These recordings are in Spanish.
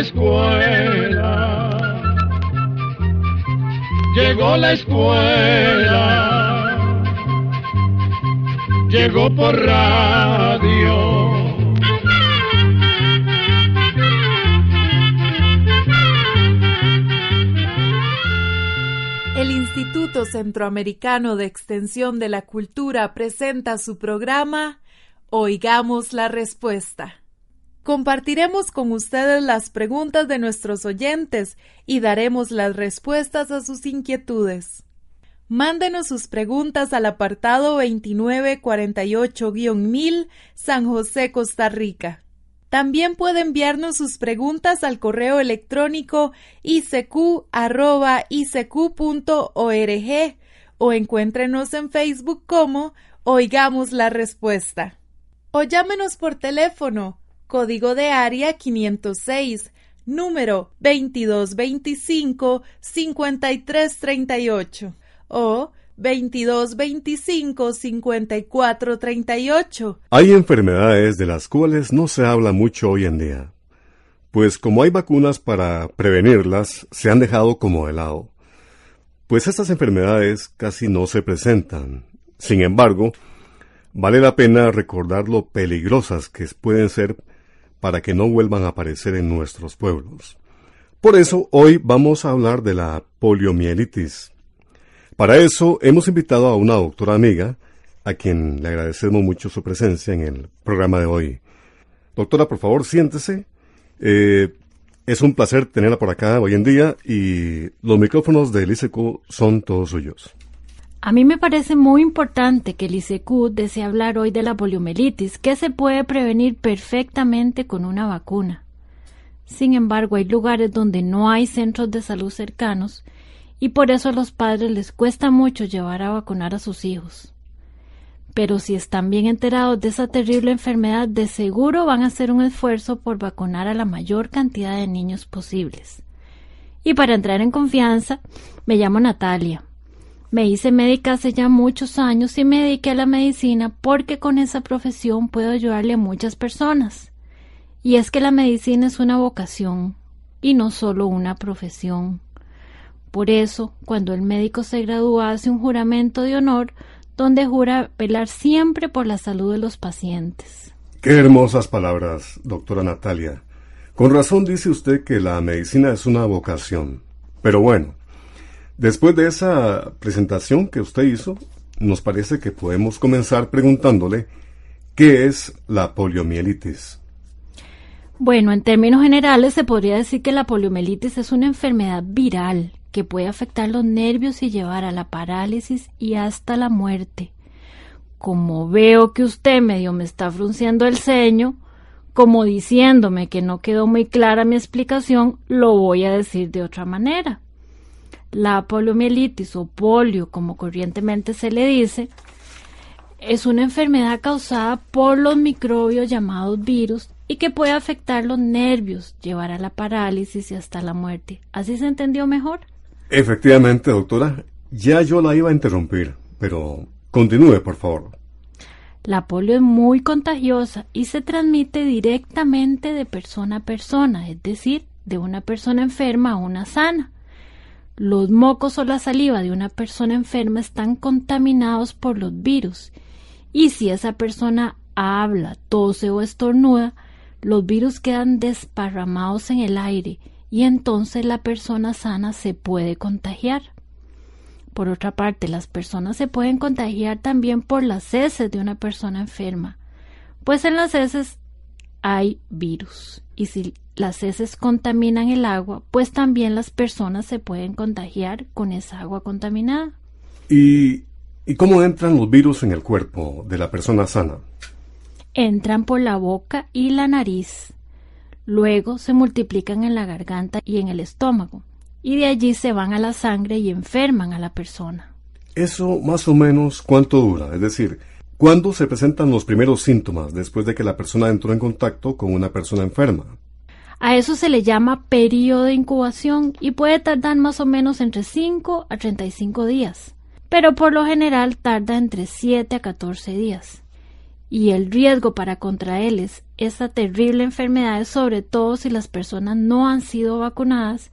escuela, llegó la escuela, llegó por radio. El Instituto Centroamericano de Extensión de la Cultura presenta su programa Oigamos la Respuesta. Compartiremos con ustedes las preguntas de nuestros oyentes y daremos las respuestas a sus inquietudes. Mándenos sus preguntas al apartado 2948-1000 San José, Costa Rica. También puede enviarnos sus preguntas al correo electrónico icq.org o encuéntrenos en Facebook como Oigamos la Respuesta. O llámenos por teléfono, código de área 506, número 2225-5338 o 2225-5438. Hay enfermedades de las cuales no se habla mucho hoy en día, pues como hay vacunas para prevenirlas, se han dejado como de lado. Pues estas enfermedades casi no se presentan. Sin embargo, vale la pena recordar lo peligrosas que pueden ser para que no vuelvan a aparecer en nuestros pueblos. Por eso hoy vamos a hablar de la poliomielitis, para eso hemos invitado a una doctora amiga, a quien le agradecemos mucho su presencia en el programa de hoy. Doctora, por favor, siéntese. Eh, es un placer tenerla por acá hoy en día y los micrófonos del ICQ son todos suyos. A mí me parece muy importante que el ICQ desee hablar hoy de la poliomielitis, que se puede prevenir perfectamente con una vacuna. Sin embargo, hay lugares donde no hay centros de salud cercanos y por eso a los padres les cuesta mucho llevar a vacunar a sus hijos. Pero si están bien enterados de esa terrible enfermedad, de seguro van a hacer un esfuerzo por vacunar a la mayor cantidad de niños posibles. Y para entrar en confianza, me llamo Natalia. Me hice médica hace ya muchos años y me dediqué a la medicina porque con esa profesión puedo ayudarle a muchas personas. Y es que la medicina es una vocación y no solo una profesión. Por eso, cuando el médico se gradúa, hace un juramento de honor donde jura velar siempre por la salud de los pacientes. Qué hermosas palabras, doctora Natalia. Con razón dice usted que la medicina es una vocación. Pero bueno, después de esa presentación que usted hizo, nos parece que podemos comenzar preguntándole qué es la poliomielitis. Bueno, en términos generales se podría decir que la poliomielitis es una enfermedad viral que puede afectar los nervios y llevar a la parálisis y hasta la muerte. Como veo que usted medio me está frunciendo el ceño, como diciéndome que no quedó muy clara mi explicación, lo voy a decir de otra manera. La poliomielitis o polio, como corrientemente se le dice, es una enfermedad causada por los microbios llamados virus y que puede afectar los nervios, llevar a la parálisis y hasta la muerte. ¿Así se entendió mejor? Efectivamente, doctora. Ya yo la iba a interrumpir, pero continúe, por favor. La polio es muy contagiosa y se transmite directamente de persona a persona, es decir, de una persona enferma a una sana. Los mocos o la saliva de una persona enferma están contaminados por los virus y si esa persona habla, tose o estornuda, los virus quedan desparramados en el aire y entonces la persona sana se puede contagiar. Por otra parte, las personas se pueden contagiar también por las heces de una persona enferma, pues en las heces hay virus y si las heces contaminan el agua, pues también las personas se pueden contagiar con esa agua contaminada. ¿Y, ¿y cómo entran los virus en el cuerpo de la persona sana? Entran por la boca y la nariz, Luego se multiplican en la garganta y en el estómago, y de allí se van a la sangre y enferman a la persona. ¿Eso más o menos cuánto dura? Es decir, ¿cuándo se presentan los primeros síntomas después de que la persona entró en contacto con una persona enferma? A eso se le llama periodo de incubación y puede tardar más o menos entre 5 a 35 días, pero por lo general tarda entre 7 a 14 días. y el riesgo para contraerles esta terrible enfermedad es sobre todo si las personas no han sido vacunadas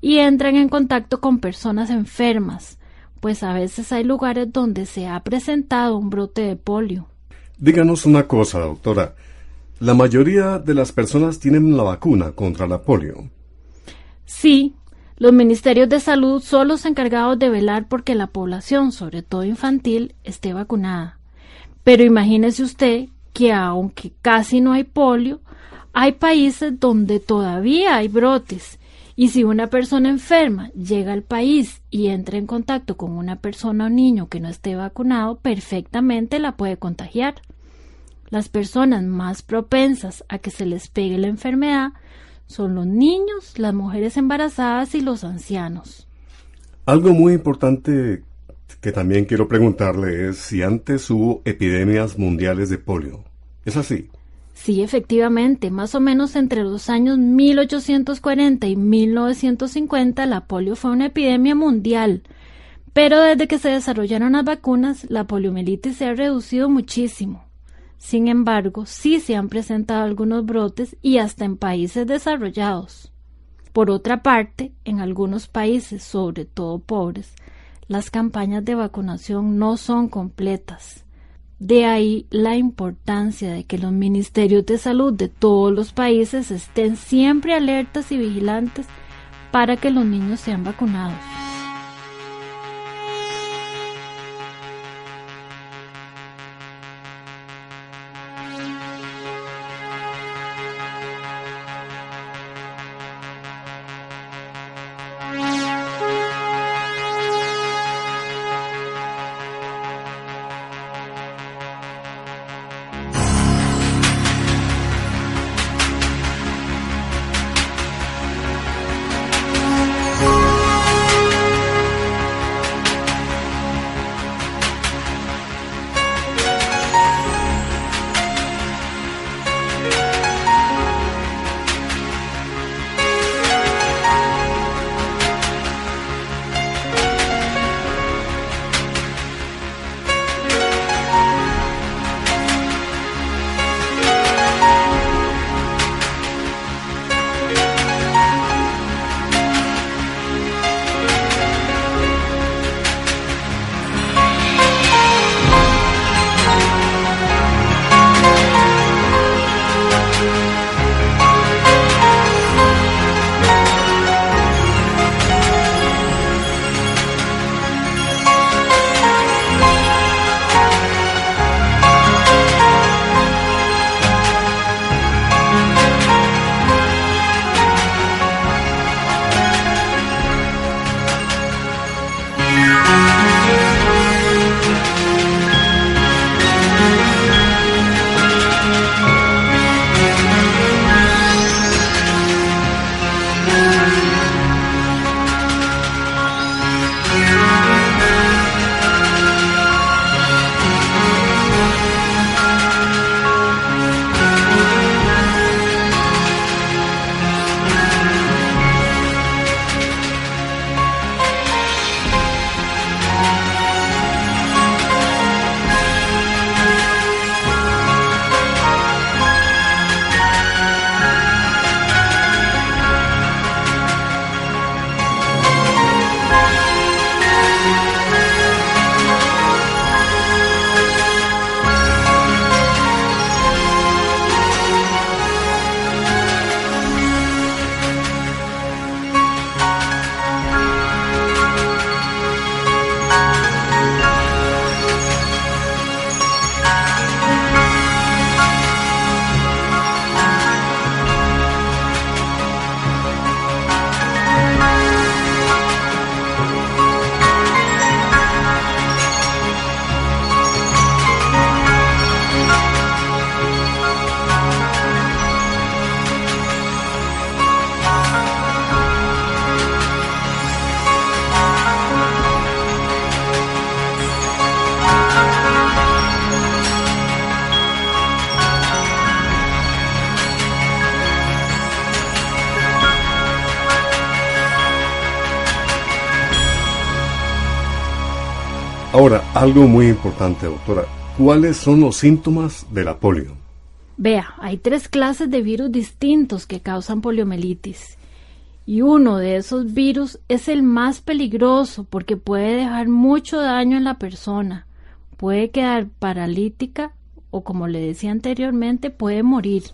y entran en contacto con personas enfermas, pues a veces hay lugares donde se ha presentado un brote de polio. Díganos una cosa, doctora. La mayoría de las personas tienen la vacuna contra la polio. Sí, los ministerios de salud son los encargados de velar porque la población, sobre todo infantil, esté vacunada. Pero imagínese usted que aunque casi no hay polio, hay países donde todavía hay brotes. Y si una persona enferma llega al país y entra en contacto con una persona o niño que no esté vacunado, perfectamente la puede contagiar. Las personas más propensas a que se les pegue la enfermedad son los niños, las mujeres embarazadas y los ancianos. Algo muy importante que también quiero preguntarle es si antes hubo epidemias mundiales de polio. ¿Es así? Sí, efectivamente, más o menos entre los años 1840 y 1950 la polio fue una epidemia mundial. Pero desde que se desarrollaron las vacunas, la poliomielitis se ha reducido muchísimo. Sin embargo, sí se han presentado algunos brotes y hasta en países desarrollados. Por otra parte, en algunos países, sobre todo pobres, las campañas de vacunación no son completas. De ahí la importancia de que los ministerios de salud de todos los países estén siempre alertas y vigilantes para que los niños sean vacunados. Algo muy importante, doctora. ¿cuáles son los síntomas de la polio? Vea, hay tres clases de virus distintos que causan poliomielitis. Y uno de esos virus es el más peligroso porque puede dejar mucho daño en la persona. Puede quedar paralítica o, como le decía anteriormente, puede morir.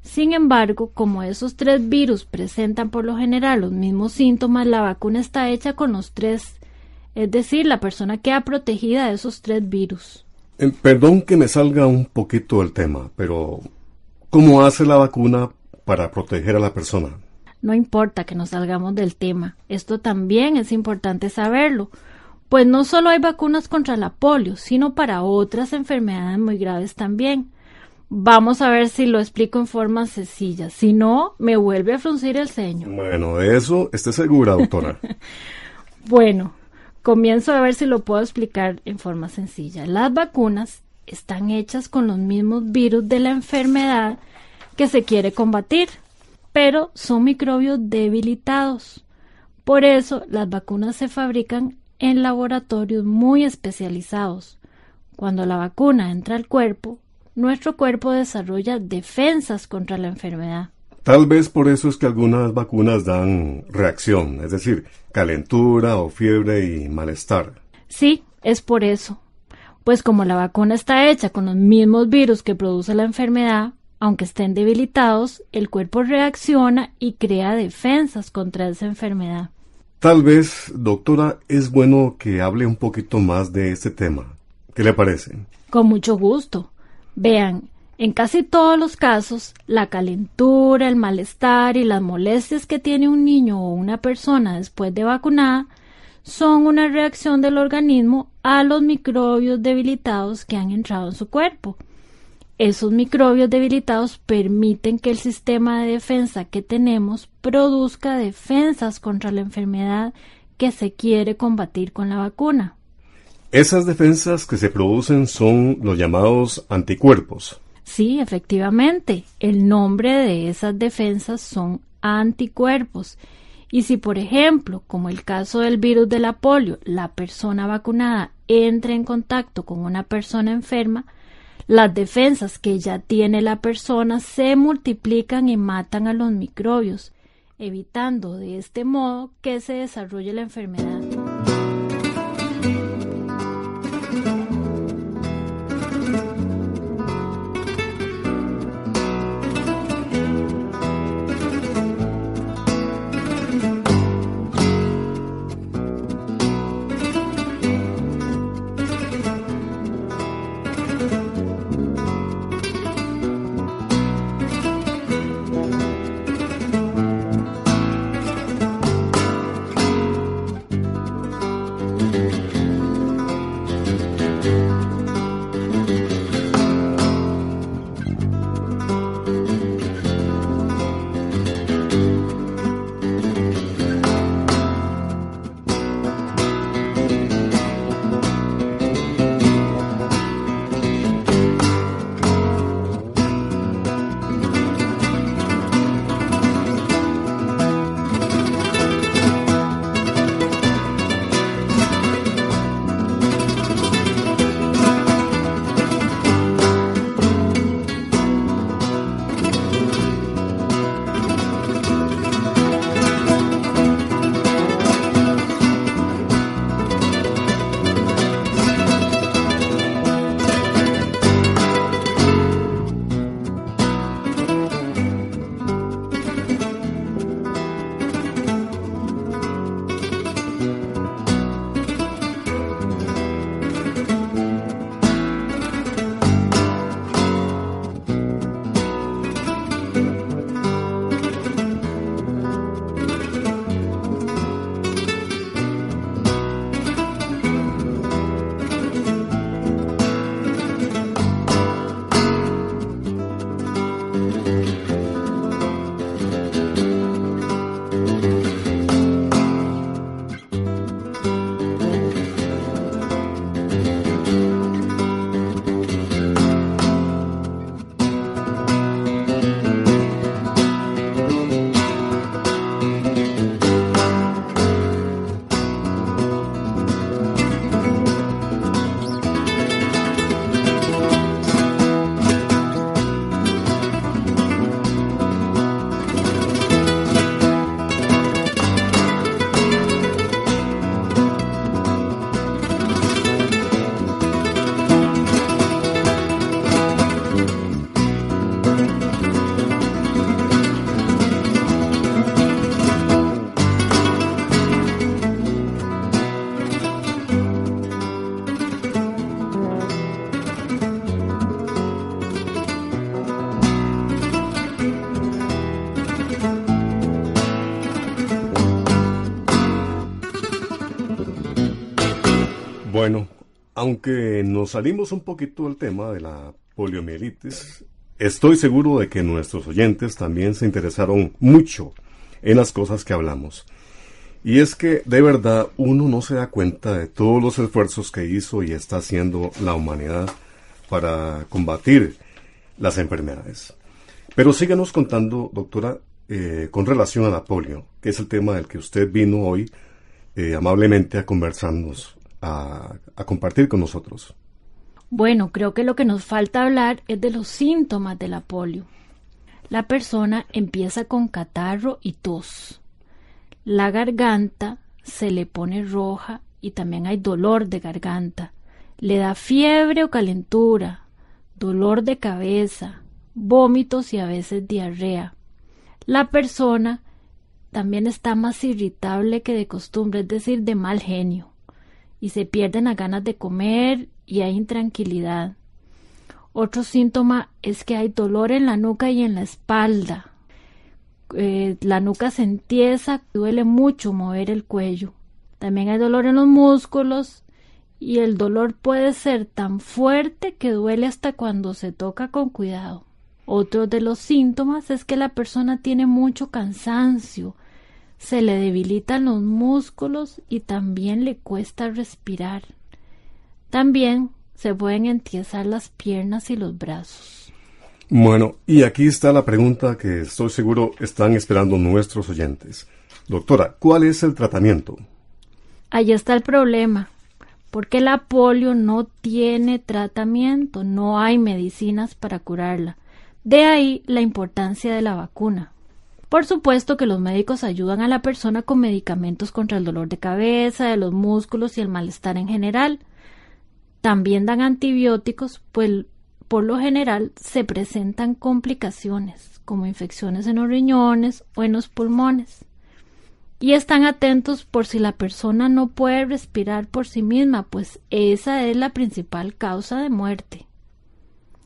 Sin embargo, como esos tres virus presentan por lo general los mismos síntomas, la vacuna está hecha con los tres. Es decir, la persona queda protegida de esos tres virus. Eh, perdón que me salga un poquito del tema, pero ¿cómo hace la vacuna para proteger a la persona? No importa que nos salgamos del tema, esto también es importante saberlo, pues no solo hay vacunas contra la polio, sino para otras enfermedades muy graves también. Vamos a ver si lo explico en forma sencilla, si no, me vuelve a fruncir el ceño. Bueno, de eso esté segura, doctora. bueno, Comienzo a ver si lo puedo explicar en forma sencilla. Las vacunas están hechas con los mismos virus de la enfermedad que se quiere combatir, pero son microbios debilitados. Por eso las vacunas se fabrican en laboratorios muy especializados. Cuando la vacuna entra al cuerpo, nuestro cuerpo desarrolla defensas contra la enfermedad. Tal vez por eso es que algunas vacunas dan reacción, es decir, calentura o fiebre y malestar. Sí, es por eso. Pues como la vacuna está hecha con los mismos virus que produce la enfermedad, aunque estén debilitados, el cuerpo reacciona y crea defensas contra esa enfermedad. Tal vez, doctora, es bueno que hable un poquito más de este tema. ¿Qué le parece? Con mucho gusto. Vean, en casi todos los casos, la calentura, el malestar y las molestias que tiene un niño o una persona después de vacunada son una reacción del organismo a los microbios debilitados que han entrado en su cuerpo. Esos microbios debilitados permiten que el sistema de defensa que tenemos produzca defensas contra la enfermedad que se quiere combatir con la vacuna. Esas defensas que se producen son los llamados anticuerpos. Sí, efectivamente, el nombre de esas defensas son anticuerpos. Y si, por ejemplo, como el caso del virus de la polio, la persona vacunada entra en contacto con una persona enferma, las defensas que ya tiene la persona se multiplican y matan a los microbios, evitando de este modo que se desarrolle la enfermedad. Aunque nos salimos un poquito del tema de la poliomielitis, estoy seguro de que nuestros oyentes también se interesaron mucho en las cosas que hablamos. Y es que de verdad uno no se da cuenta de todos los esfuerzos que hizo y está haciendo la humanidad para combatir las enfermedades. Pero síganos contando, doctora, eh, con relación a la polio, que es el tema del que usted vino hoy eh, amablemente a conversarnos, a, compartir con nosotros. Bueno, creo que lo que nos falta hablar es de los síntomas de la polio. La persona empieza con catarro y tos. La garganta se le pone roja y también hay dolor de garganta. Le da fiebre o calentura, dolor de cabeza, vómitos y a veces diarrea. La persona también está más irritable que de costumbre, es decir, de mal genio, y se pierden las ganas de comer y hay intranquilidad. Otro síntoma es que hay dolor en la nuca y en la espalda. Eh, la nuca se entiesa, duele mucho mover el cuello. También hay dolor en los músculos y el dolor puede ser tan fuerte que duele hasta cuando se toca con cuidado. Otro de los síntomas es que la persona tiene mucho cansancio, se le debilitan los músculos y también le cuesta respirar. También se pueden entiesar las piernas y los brazos. Bueno, y aquí está la pregunta que estoy seguro están esperando nuestros oyentes. Doctora, ¿cuál es el tratamiento? Ahí está el problema, porque la polio no tiene tratamiento, no hay medicinas para curarla. De ahí la importancia de la vacuna. Por supuesto que los médicos ayudan a la persona con medicamentos contra el dolor de cabeza, de los músculos y el malestar en general. También dan antibióticos, pues por lo general se presentan complicaciones, como infecciones en los riñones o en los pulmones. Y están atentos por si la persona no puede respirar por sí misma, pues esa es la principal causa de muerte.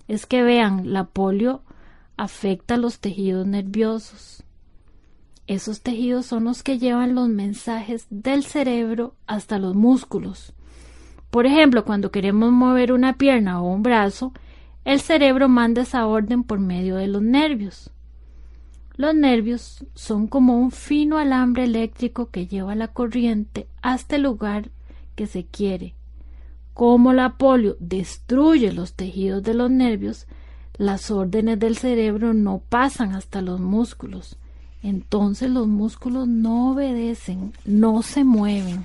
Es que vean, la polio afecta los tejidos nerviosos. Esos tejidos son los que llevan los mensajes del cerebro hasta los músculos. Por ejemplo, cuando queremos mover una pierna o un brazo, el cerebro manda esa orden por medio de los nervios. Los nervios son como un fino alambre eléctrico que lleva la corriente hasta el lugar que se quiere. Como la polio destruye los tejidos de los nervios, las órdenes del cerebro no pasan hasta los músculos. Entonces los músculos no obedecen, no se mueven.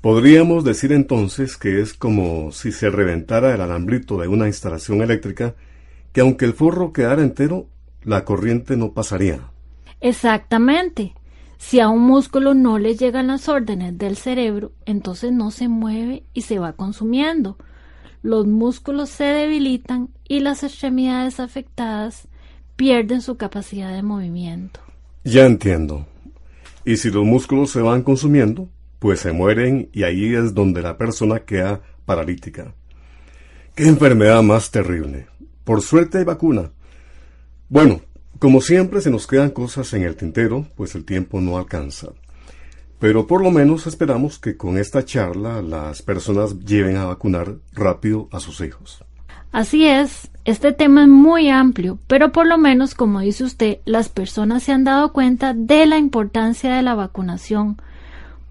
Podríamos decir entonces que es como si se reventara el alambrito de una instalación eléctrica, que aunque el forro quedara entero, la corriente no pasaría. Exactamente. Si a un músculo no le llegan las órdenes del cerebro, entonces no se mueve y se va consumiendo los músculos se debilitan y las extremidades afectadas pierden su capacidad de movimiento. Ya entiendo. Y si los músculos se van consumiendo, pues se mueren y ahí es donde la persona queda paralítica. Qué enfermedad más terrible. Por suerte hay vacuna. Bueno, como siempre se nos quedan cosas en el tintero, pues el tiempo no alcanza. Pero por lo menos esperamos que con esta charla las personas lleven a vacunar rápido a sus hijos. Así es, este tema es muy amplio, pero por lo menos, como dice usted, las personas se han dado cuenta de la importancia de la vacunación.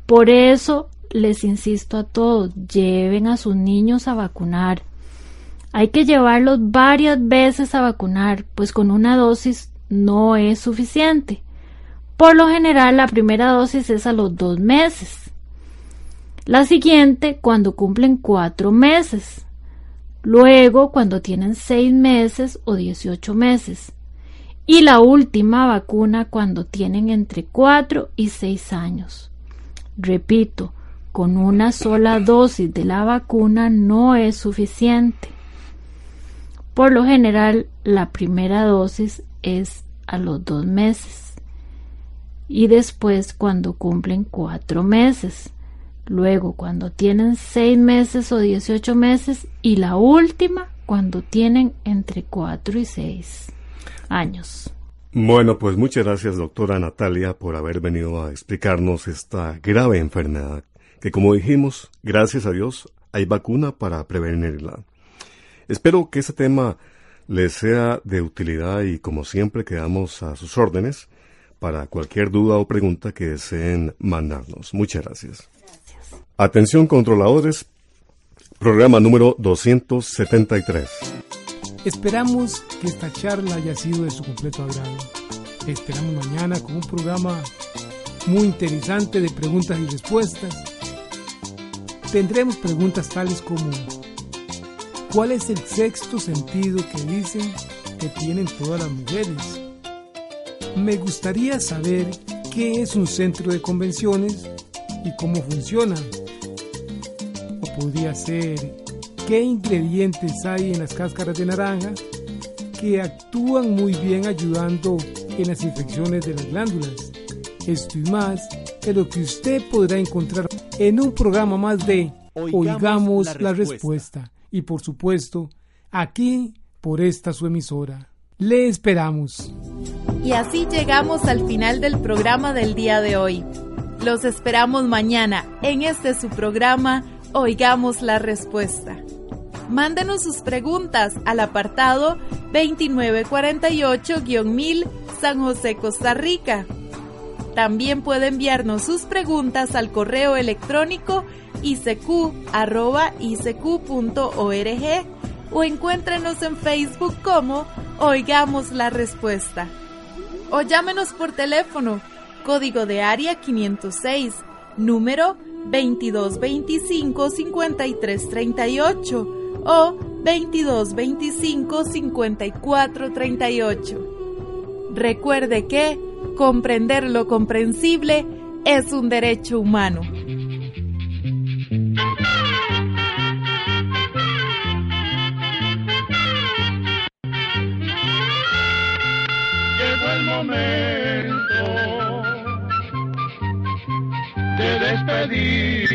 Por eso les insisto a todos, lleven a sus niños a vacunar. Hay que llevarlos varias veces a vacunar, pues con una dosis no es suficiente. Por lo general, la primera dosis es a los dos meses. La siguiente cuando cumplen cuatro meses. Luego cuando tienen seis meses o dieciocho meses. Y la última vacuna cuando tienen entre cuatro y seis años. Repito, con una sola dosis de la vacuna no es suficiente. Por lo general, la primera dosis es a los dos meses y después cuando cumplen cuatro meses, luego cuando tienen seis meses o dieciocho meses y la última cuando tienen entre cuatro y seis años. Bueno, pues muchas gracias doctora Natalia por haber venido a explicarnos esta grave enfermedad que como dijimos, gracias a Dios, hay vacuna para prevenirla. Espero que este tema les sea de utilidad y como siempre quedamos a sus órdenes para cualquier duda o pregunta que deseen mandarnos. Muchas gracias. Atención controladores, programa número 273. Esperamos que esta charla haya sido de su completo agrado. esperamos mañana con un programa muy interesante de preguntas y respuestas. Tendremos preguntas tales como ¿Cuál es el sexto sentido que dicen que tienen todas las mujeres? Me gustaría saber qué es un centro de convenciones y cómo funciona. Podría ser qué ingredientes hay en las cáscaras de naranja que actúan muy bien ayudando en las infecciones de las glándulas. Esto y más es lo que usted podrá encontrar en un programa más de Oigamos, la, respuesta y por supuesto aquí por esta su emisora. Le esperamos. Y así llegamos al final del programa del día de hoy. Los esperamos mañana en este su programa Oigamos la Respuesta. Mándenos sus preguntas al apartado 2948-1000 San José, Costa Rica. También puede enviarnos sus preguntas al correo electrónico icq.org o encuéntrenos en Facebook como Oigamos la Respuesta. O llámenos por teléfono, código de área 506, número 2225-5338 o 2225-5438. Recuerde que comprender lo comprensible es un derecho humano.